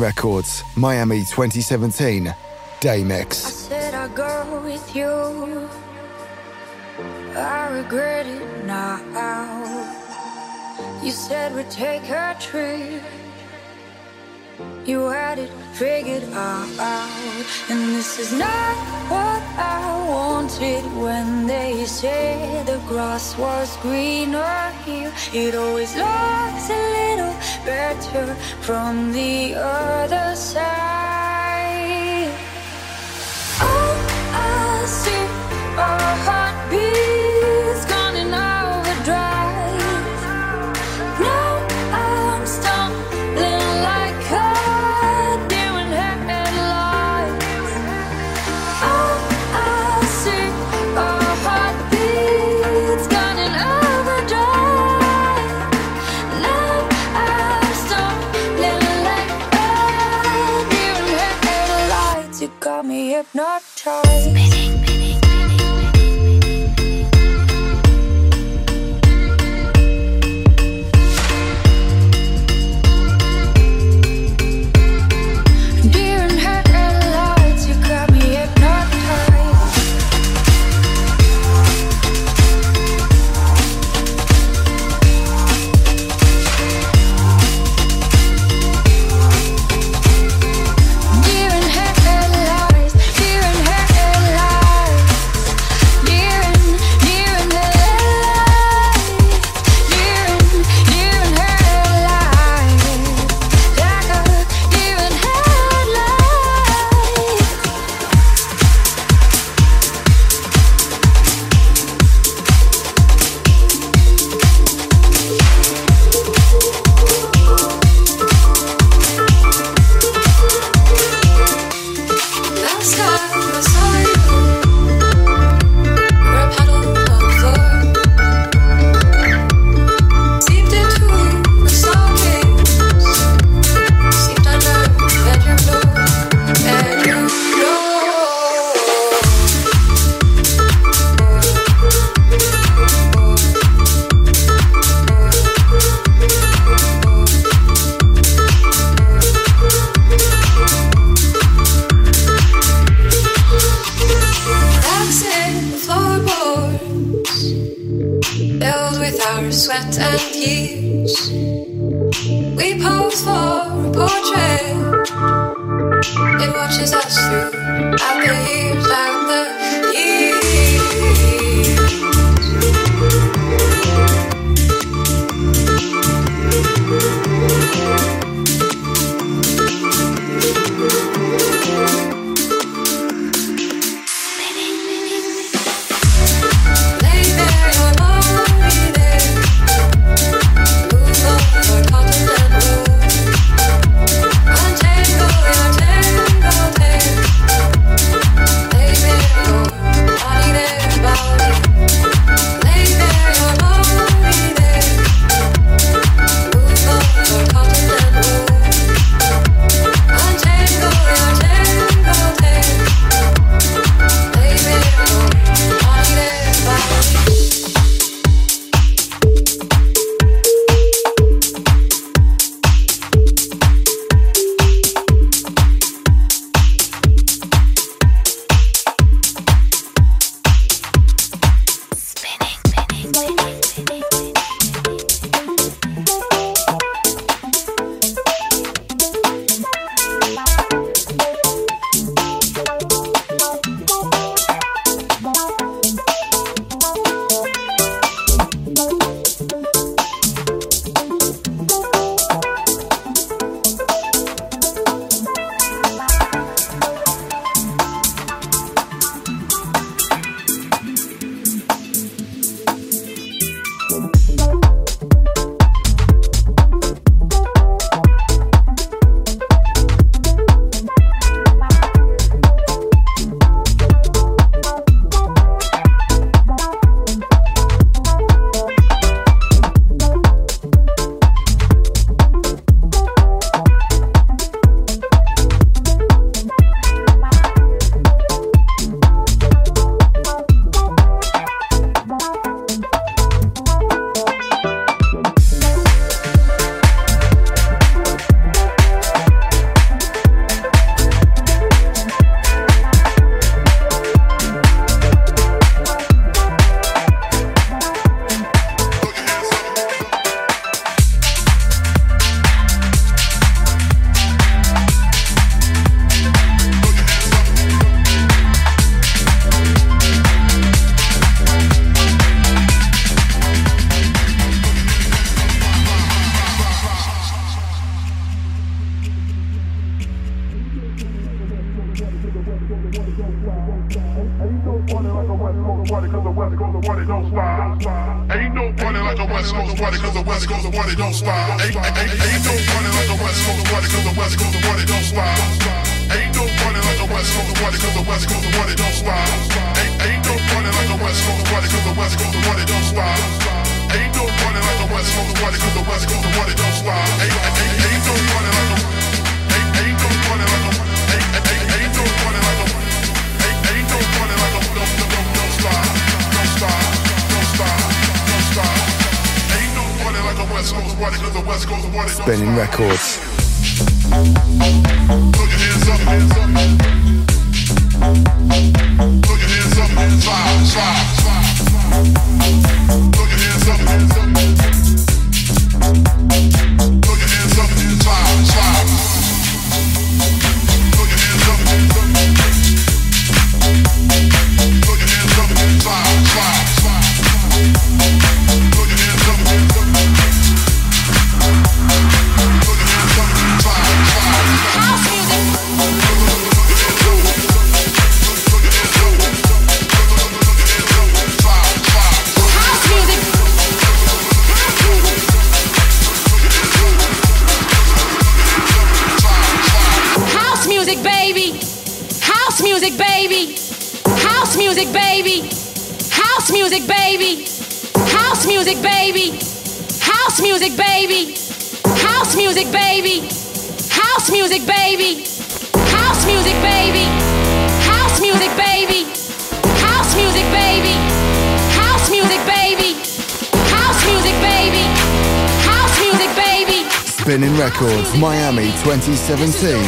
Records, Miami 2017, Day Mix. I said I'd go with you. I regret it now. You said we'd take a trip. You had it figured out. And this is not what I wanted when they said the grass was greener here. It always looks a little better from the other side. 2017.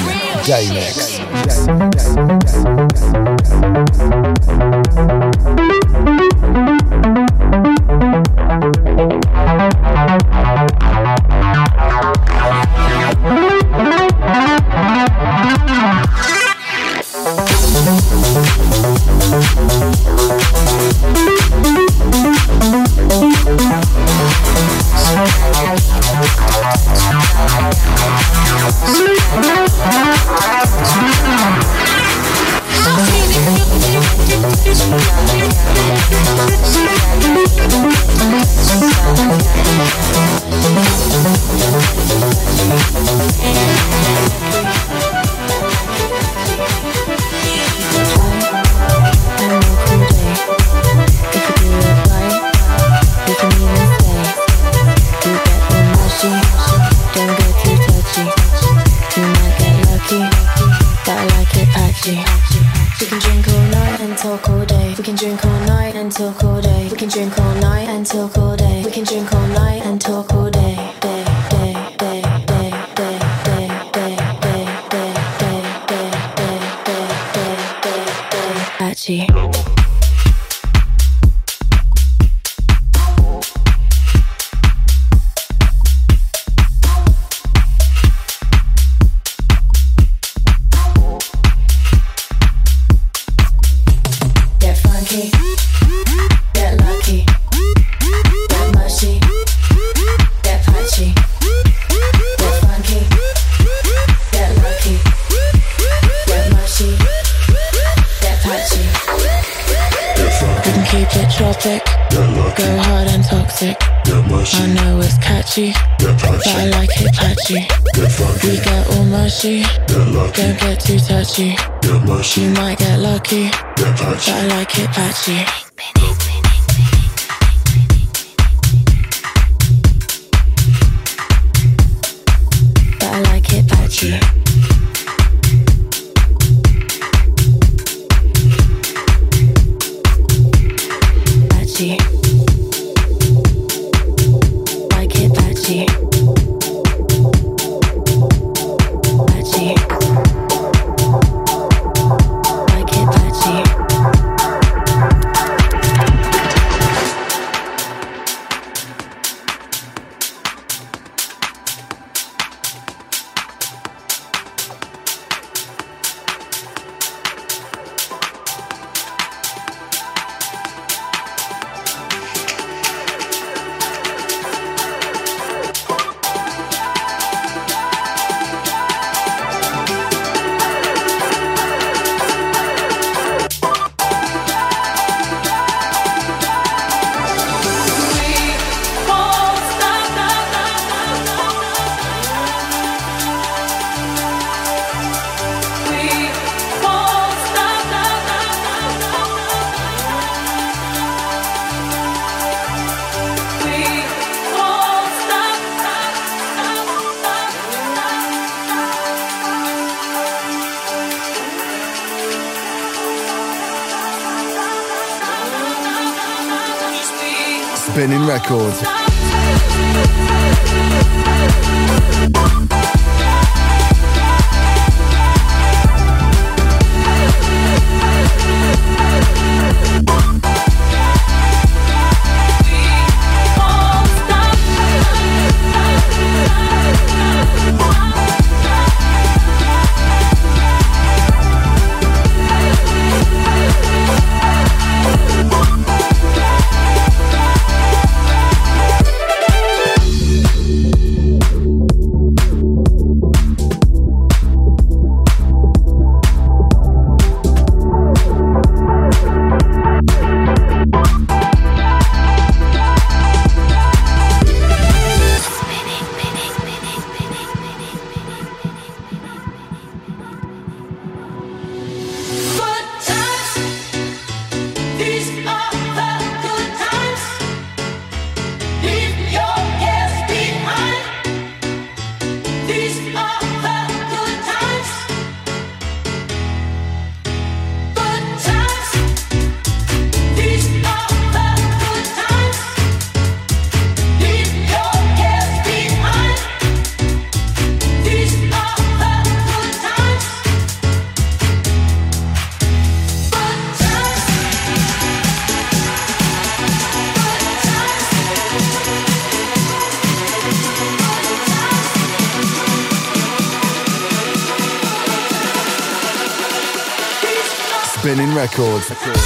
Records.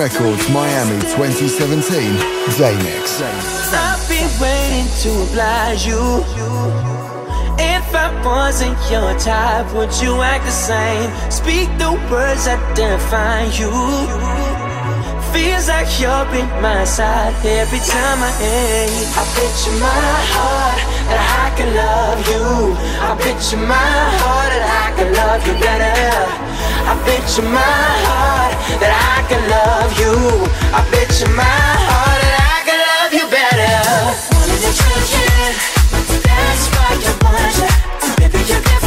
Records Miami 2017 Zaymix. I've been waiting to oblige you. If I wasn't your type, would you act the same? Speak the words that define you. Feels like you're been my side every time I aim. I picture my heart that I can love you. I picture my heart that I can love you better. I bet you my heart that I can love you. I bet you my heart that I can love you better. Wanted to change it, that's why you wanted it. Baby, you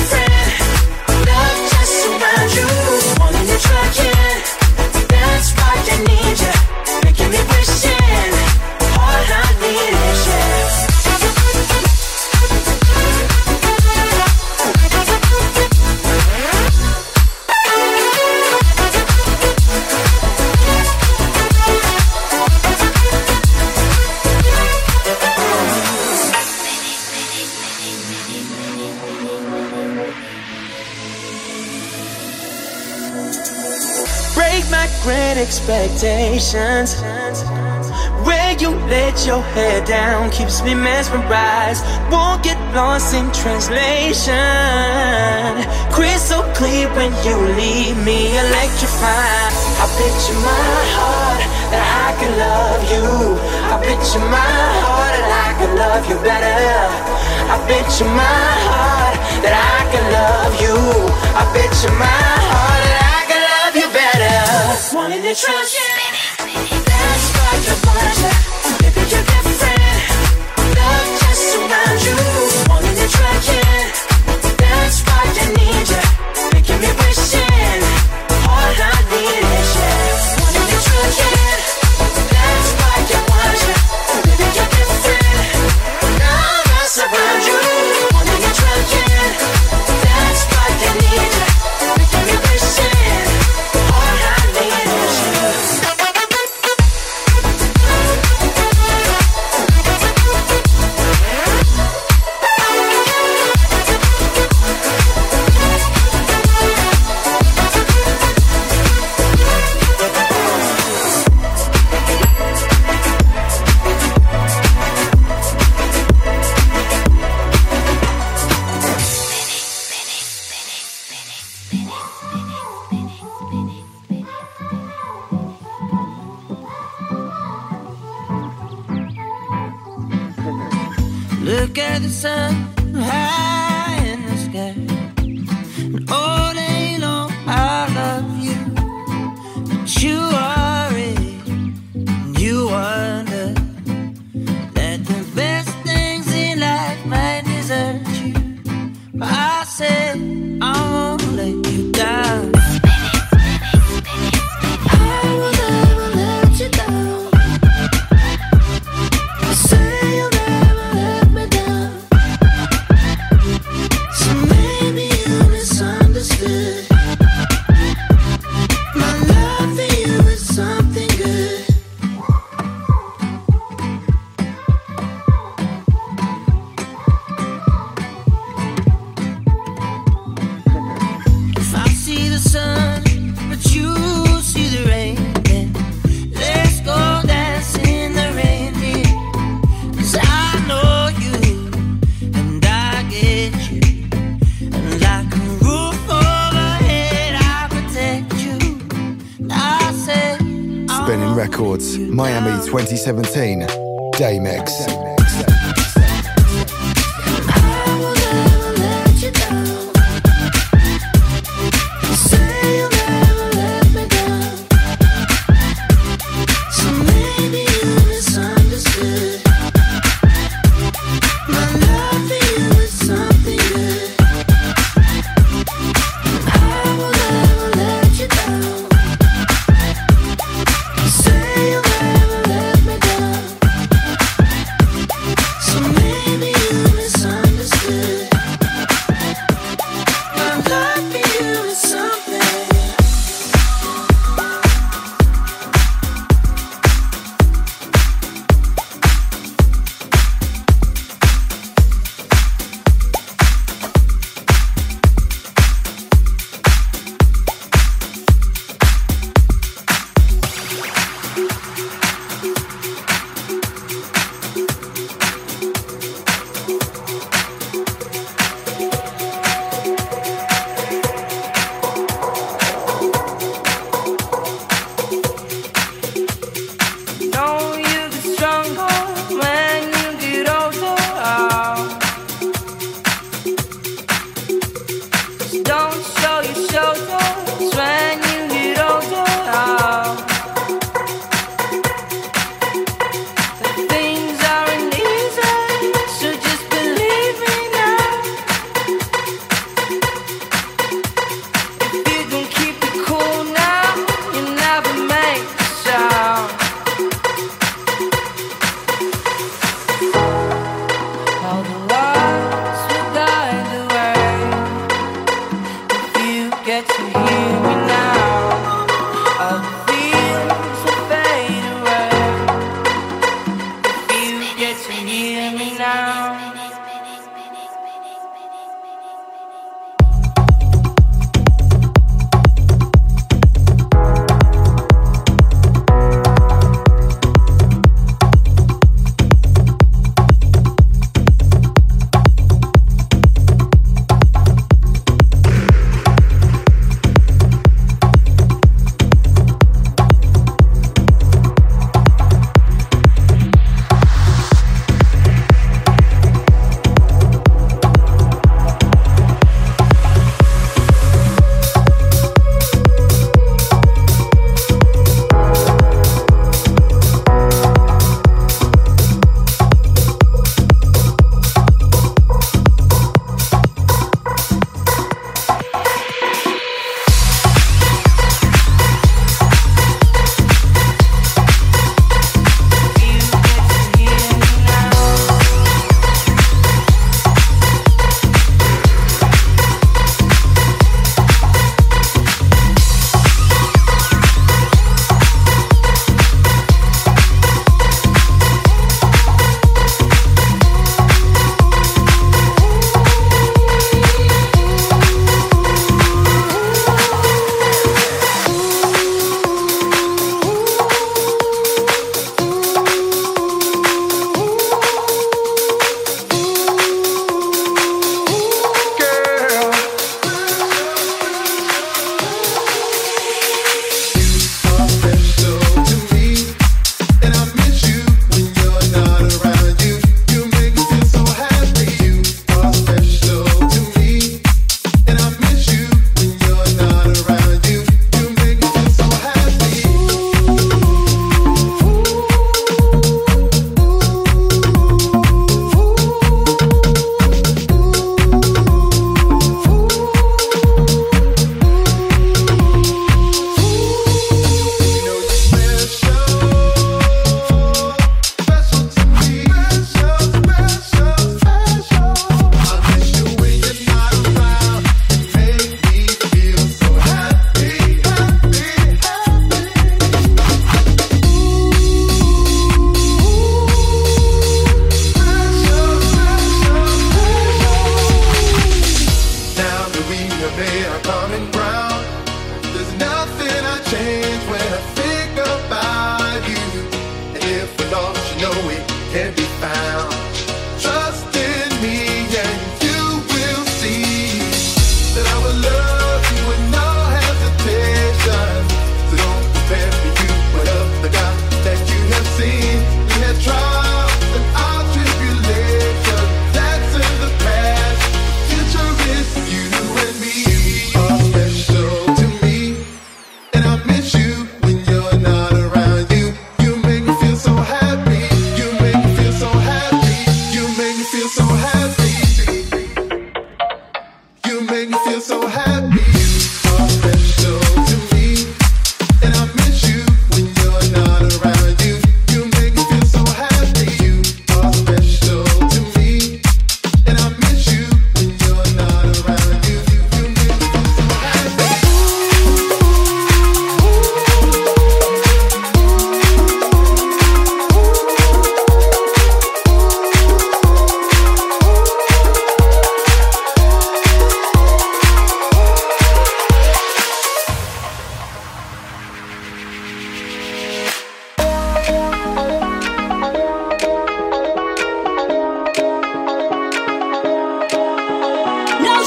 set expectations. Where you let your head down keeps me mesmerized. Won't get lost in translation. Crystal clear when you leave me electrified. I picture my heart that I could love you. I picture my heart that I could love you better. I picture my heart that I could love you. I picture my trust. Let's start the budget.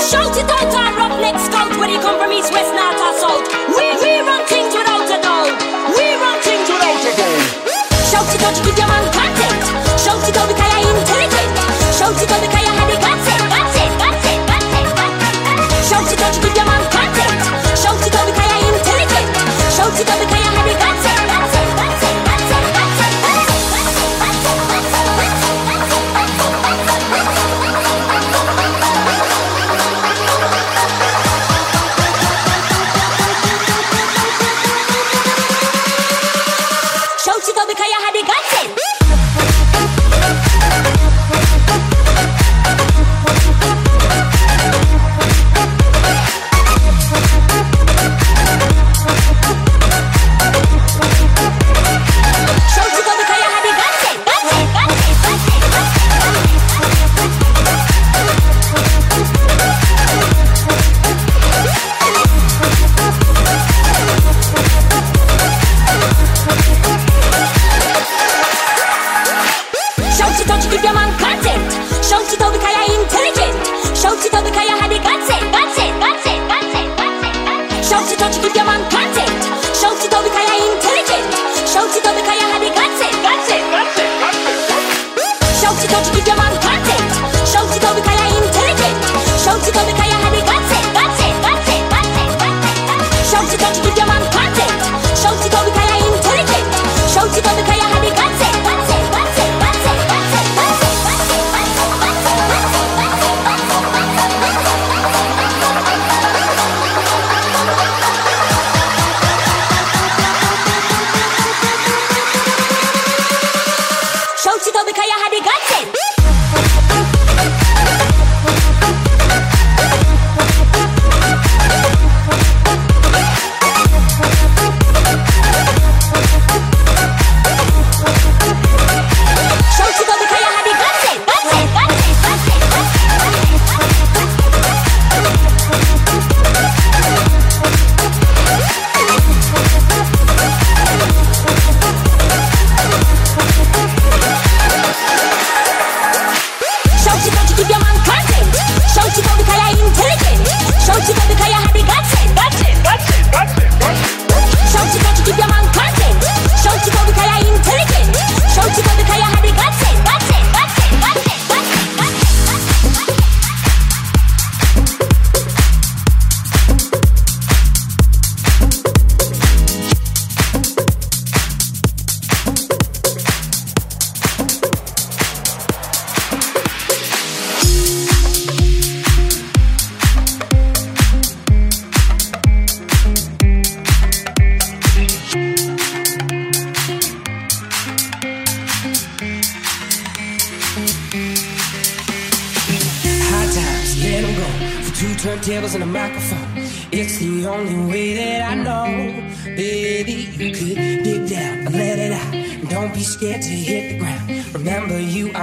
Shout it out to our roughneck scout when he come from east, west, north or south. We, we run things without a doubt. We run things without a doubt. Shout it out, you give your man content. Shout it out because you're intelligent. Shout it out because you had the concept. Concept, concept, concept, concept. Shout it out, you your man content. Shout it out because you're intelligent. Shout it out because you had the concept.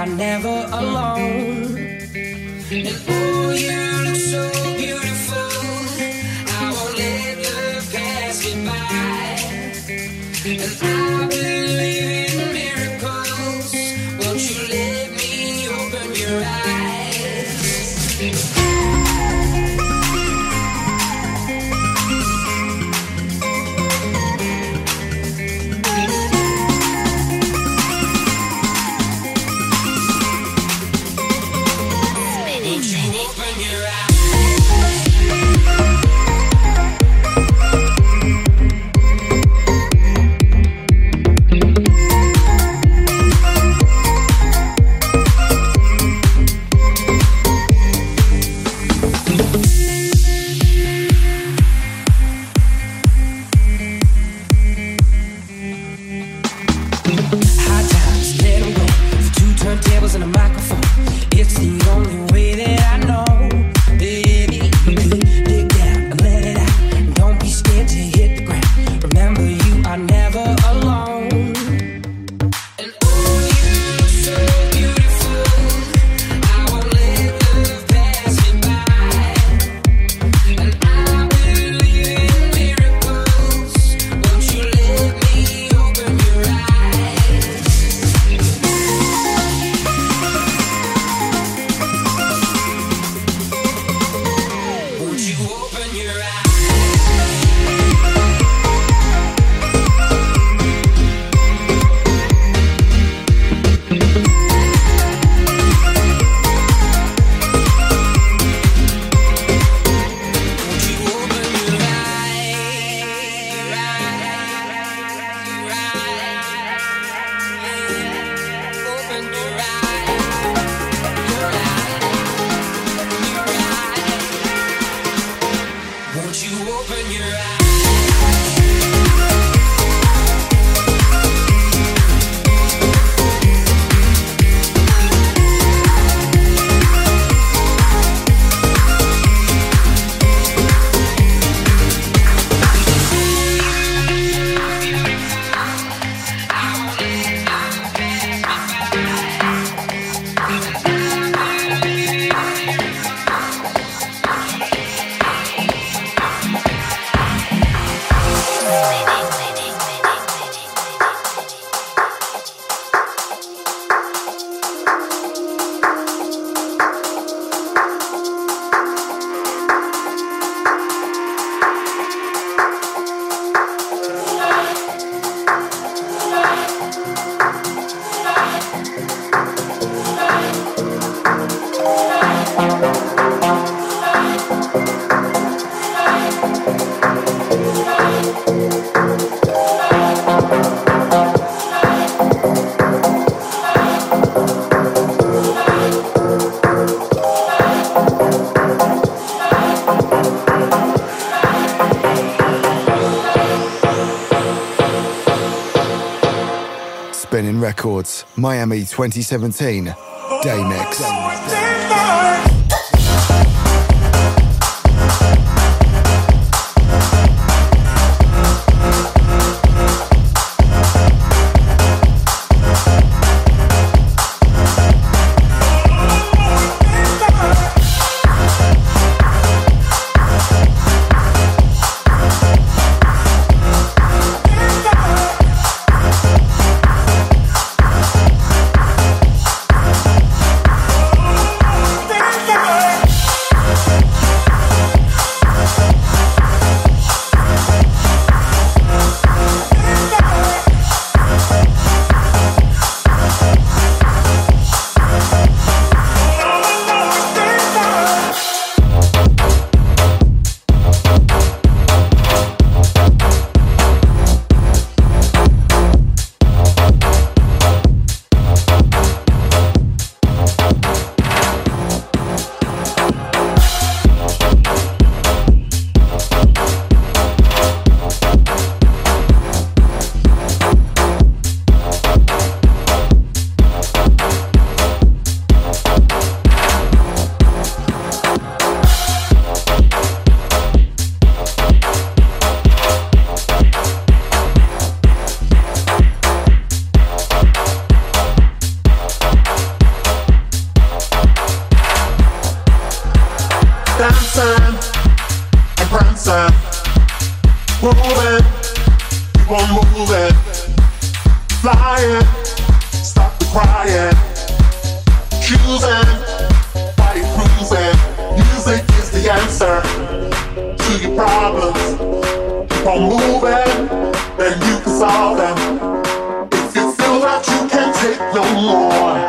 are never alone. And oh, you look so beautiful. I won't let the past get by. And I believe in miracles. Won't you let me open your eyes? Spinnin' Records, Miami 2017, Day Mix. Day Mix. keep on moving, flying, stop the crying, choosing, body cruising. Music is the answer to your problems. Keep on moving, then you can solve them. If you feel that you can't take no more.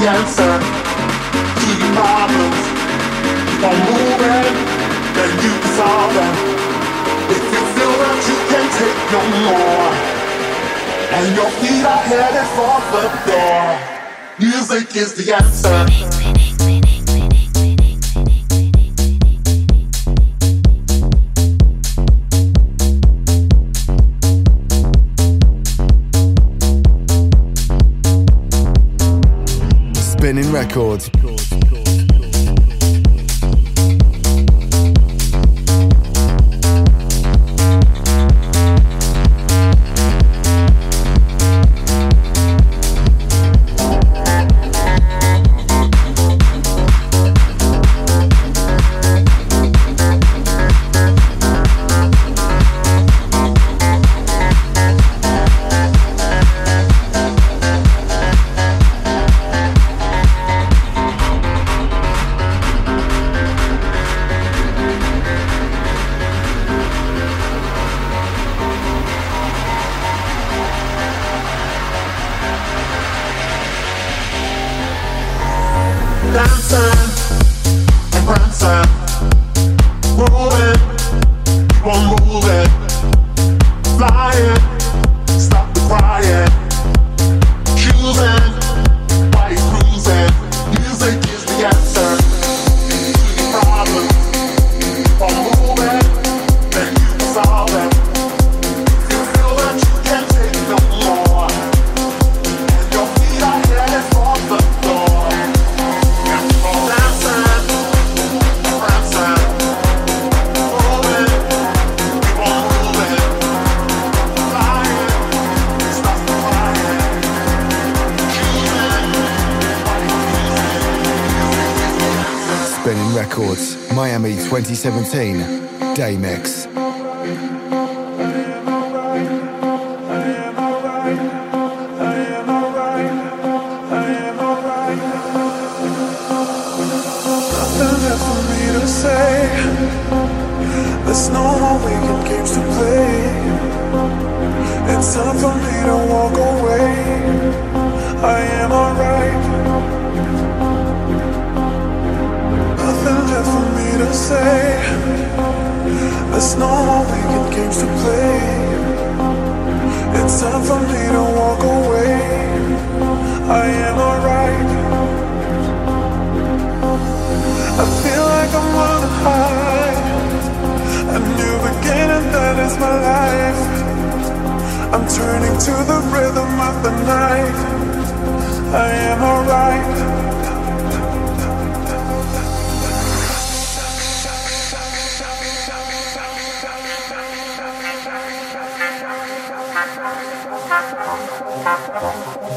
the answer to your problems. Keep on moving, then you solve them. If you feel that you can't take no more, and your feet are headed for the door, music is the answer. Records 2017. turning to the rhythm of the night. I am alright.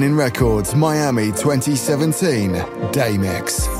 Spinnin' Records Miami 2017 Day Mix.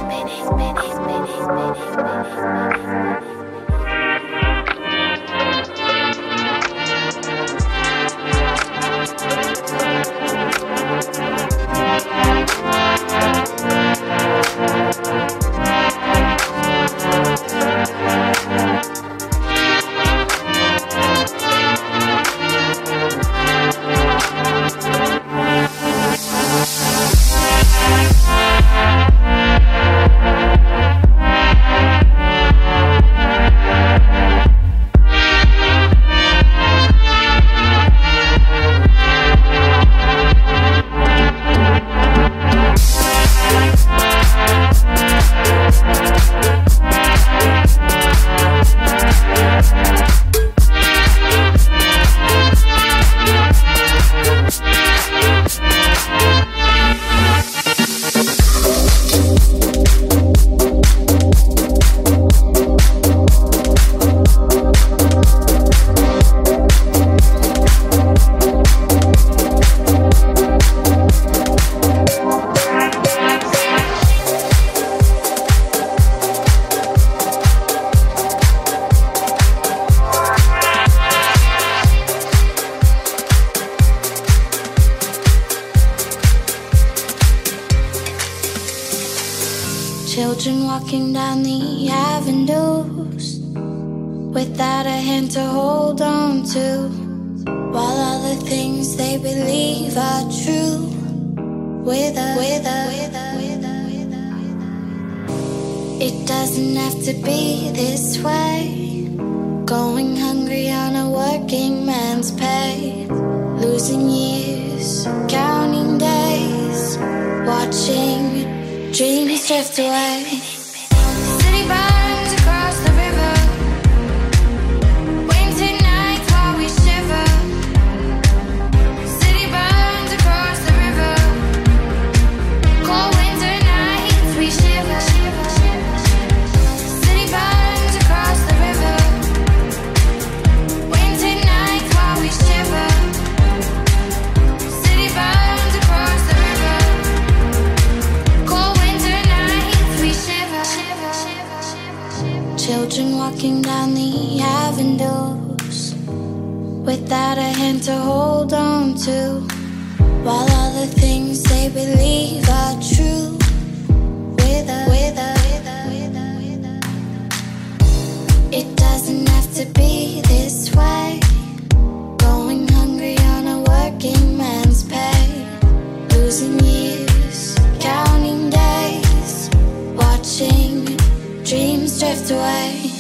children walking down the avenues without a hand to hold on to. While all the things they believe are true, with a, with a, with a, with a, with a, with a. It doesn't have to be this way. Going hungry on a working man's pay, losing years, counting days, watching dreams drift away. without a hand to hold on to. While all the things they believe are true. With a, with a, with a, with a, with a. It doesn't have to be this way. Going hungry on a working man's pay. Losing years, counting days. Watching dreams drift away.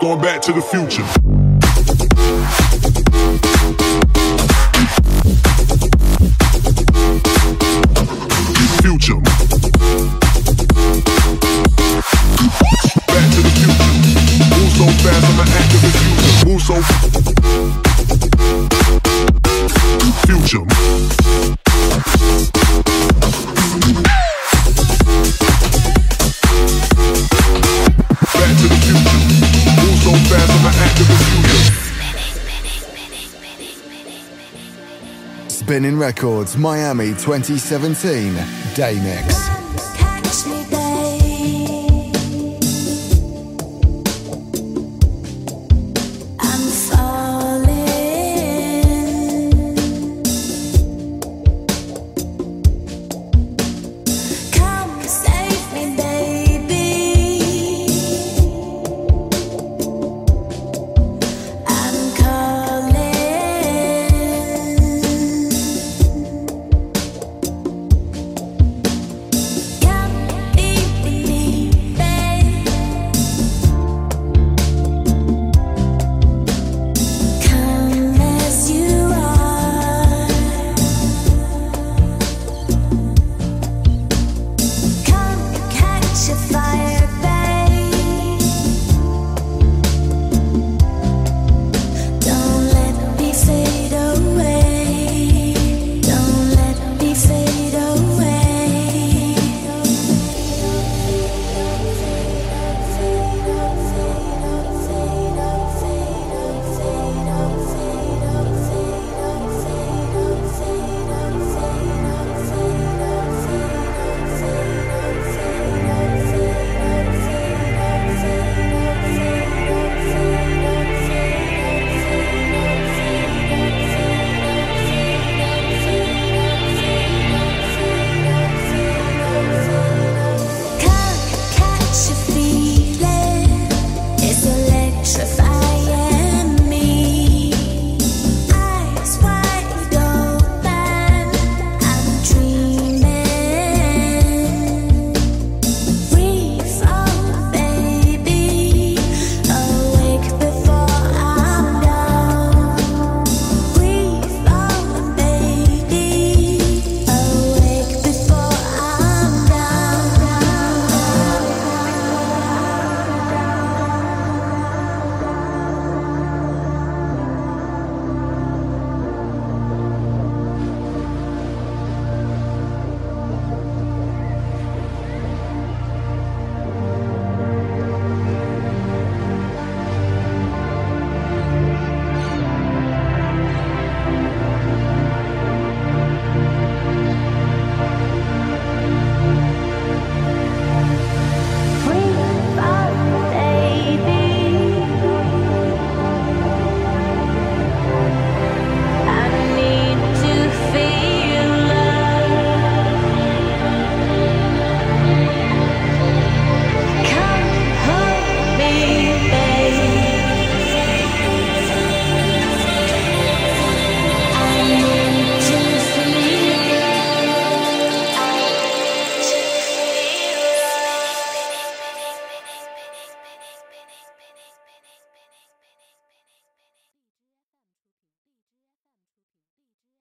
going back to the future. Spinnin' Records Miami 2017 Day Mix.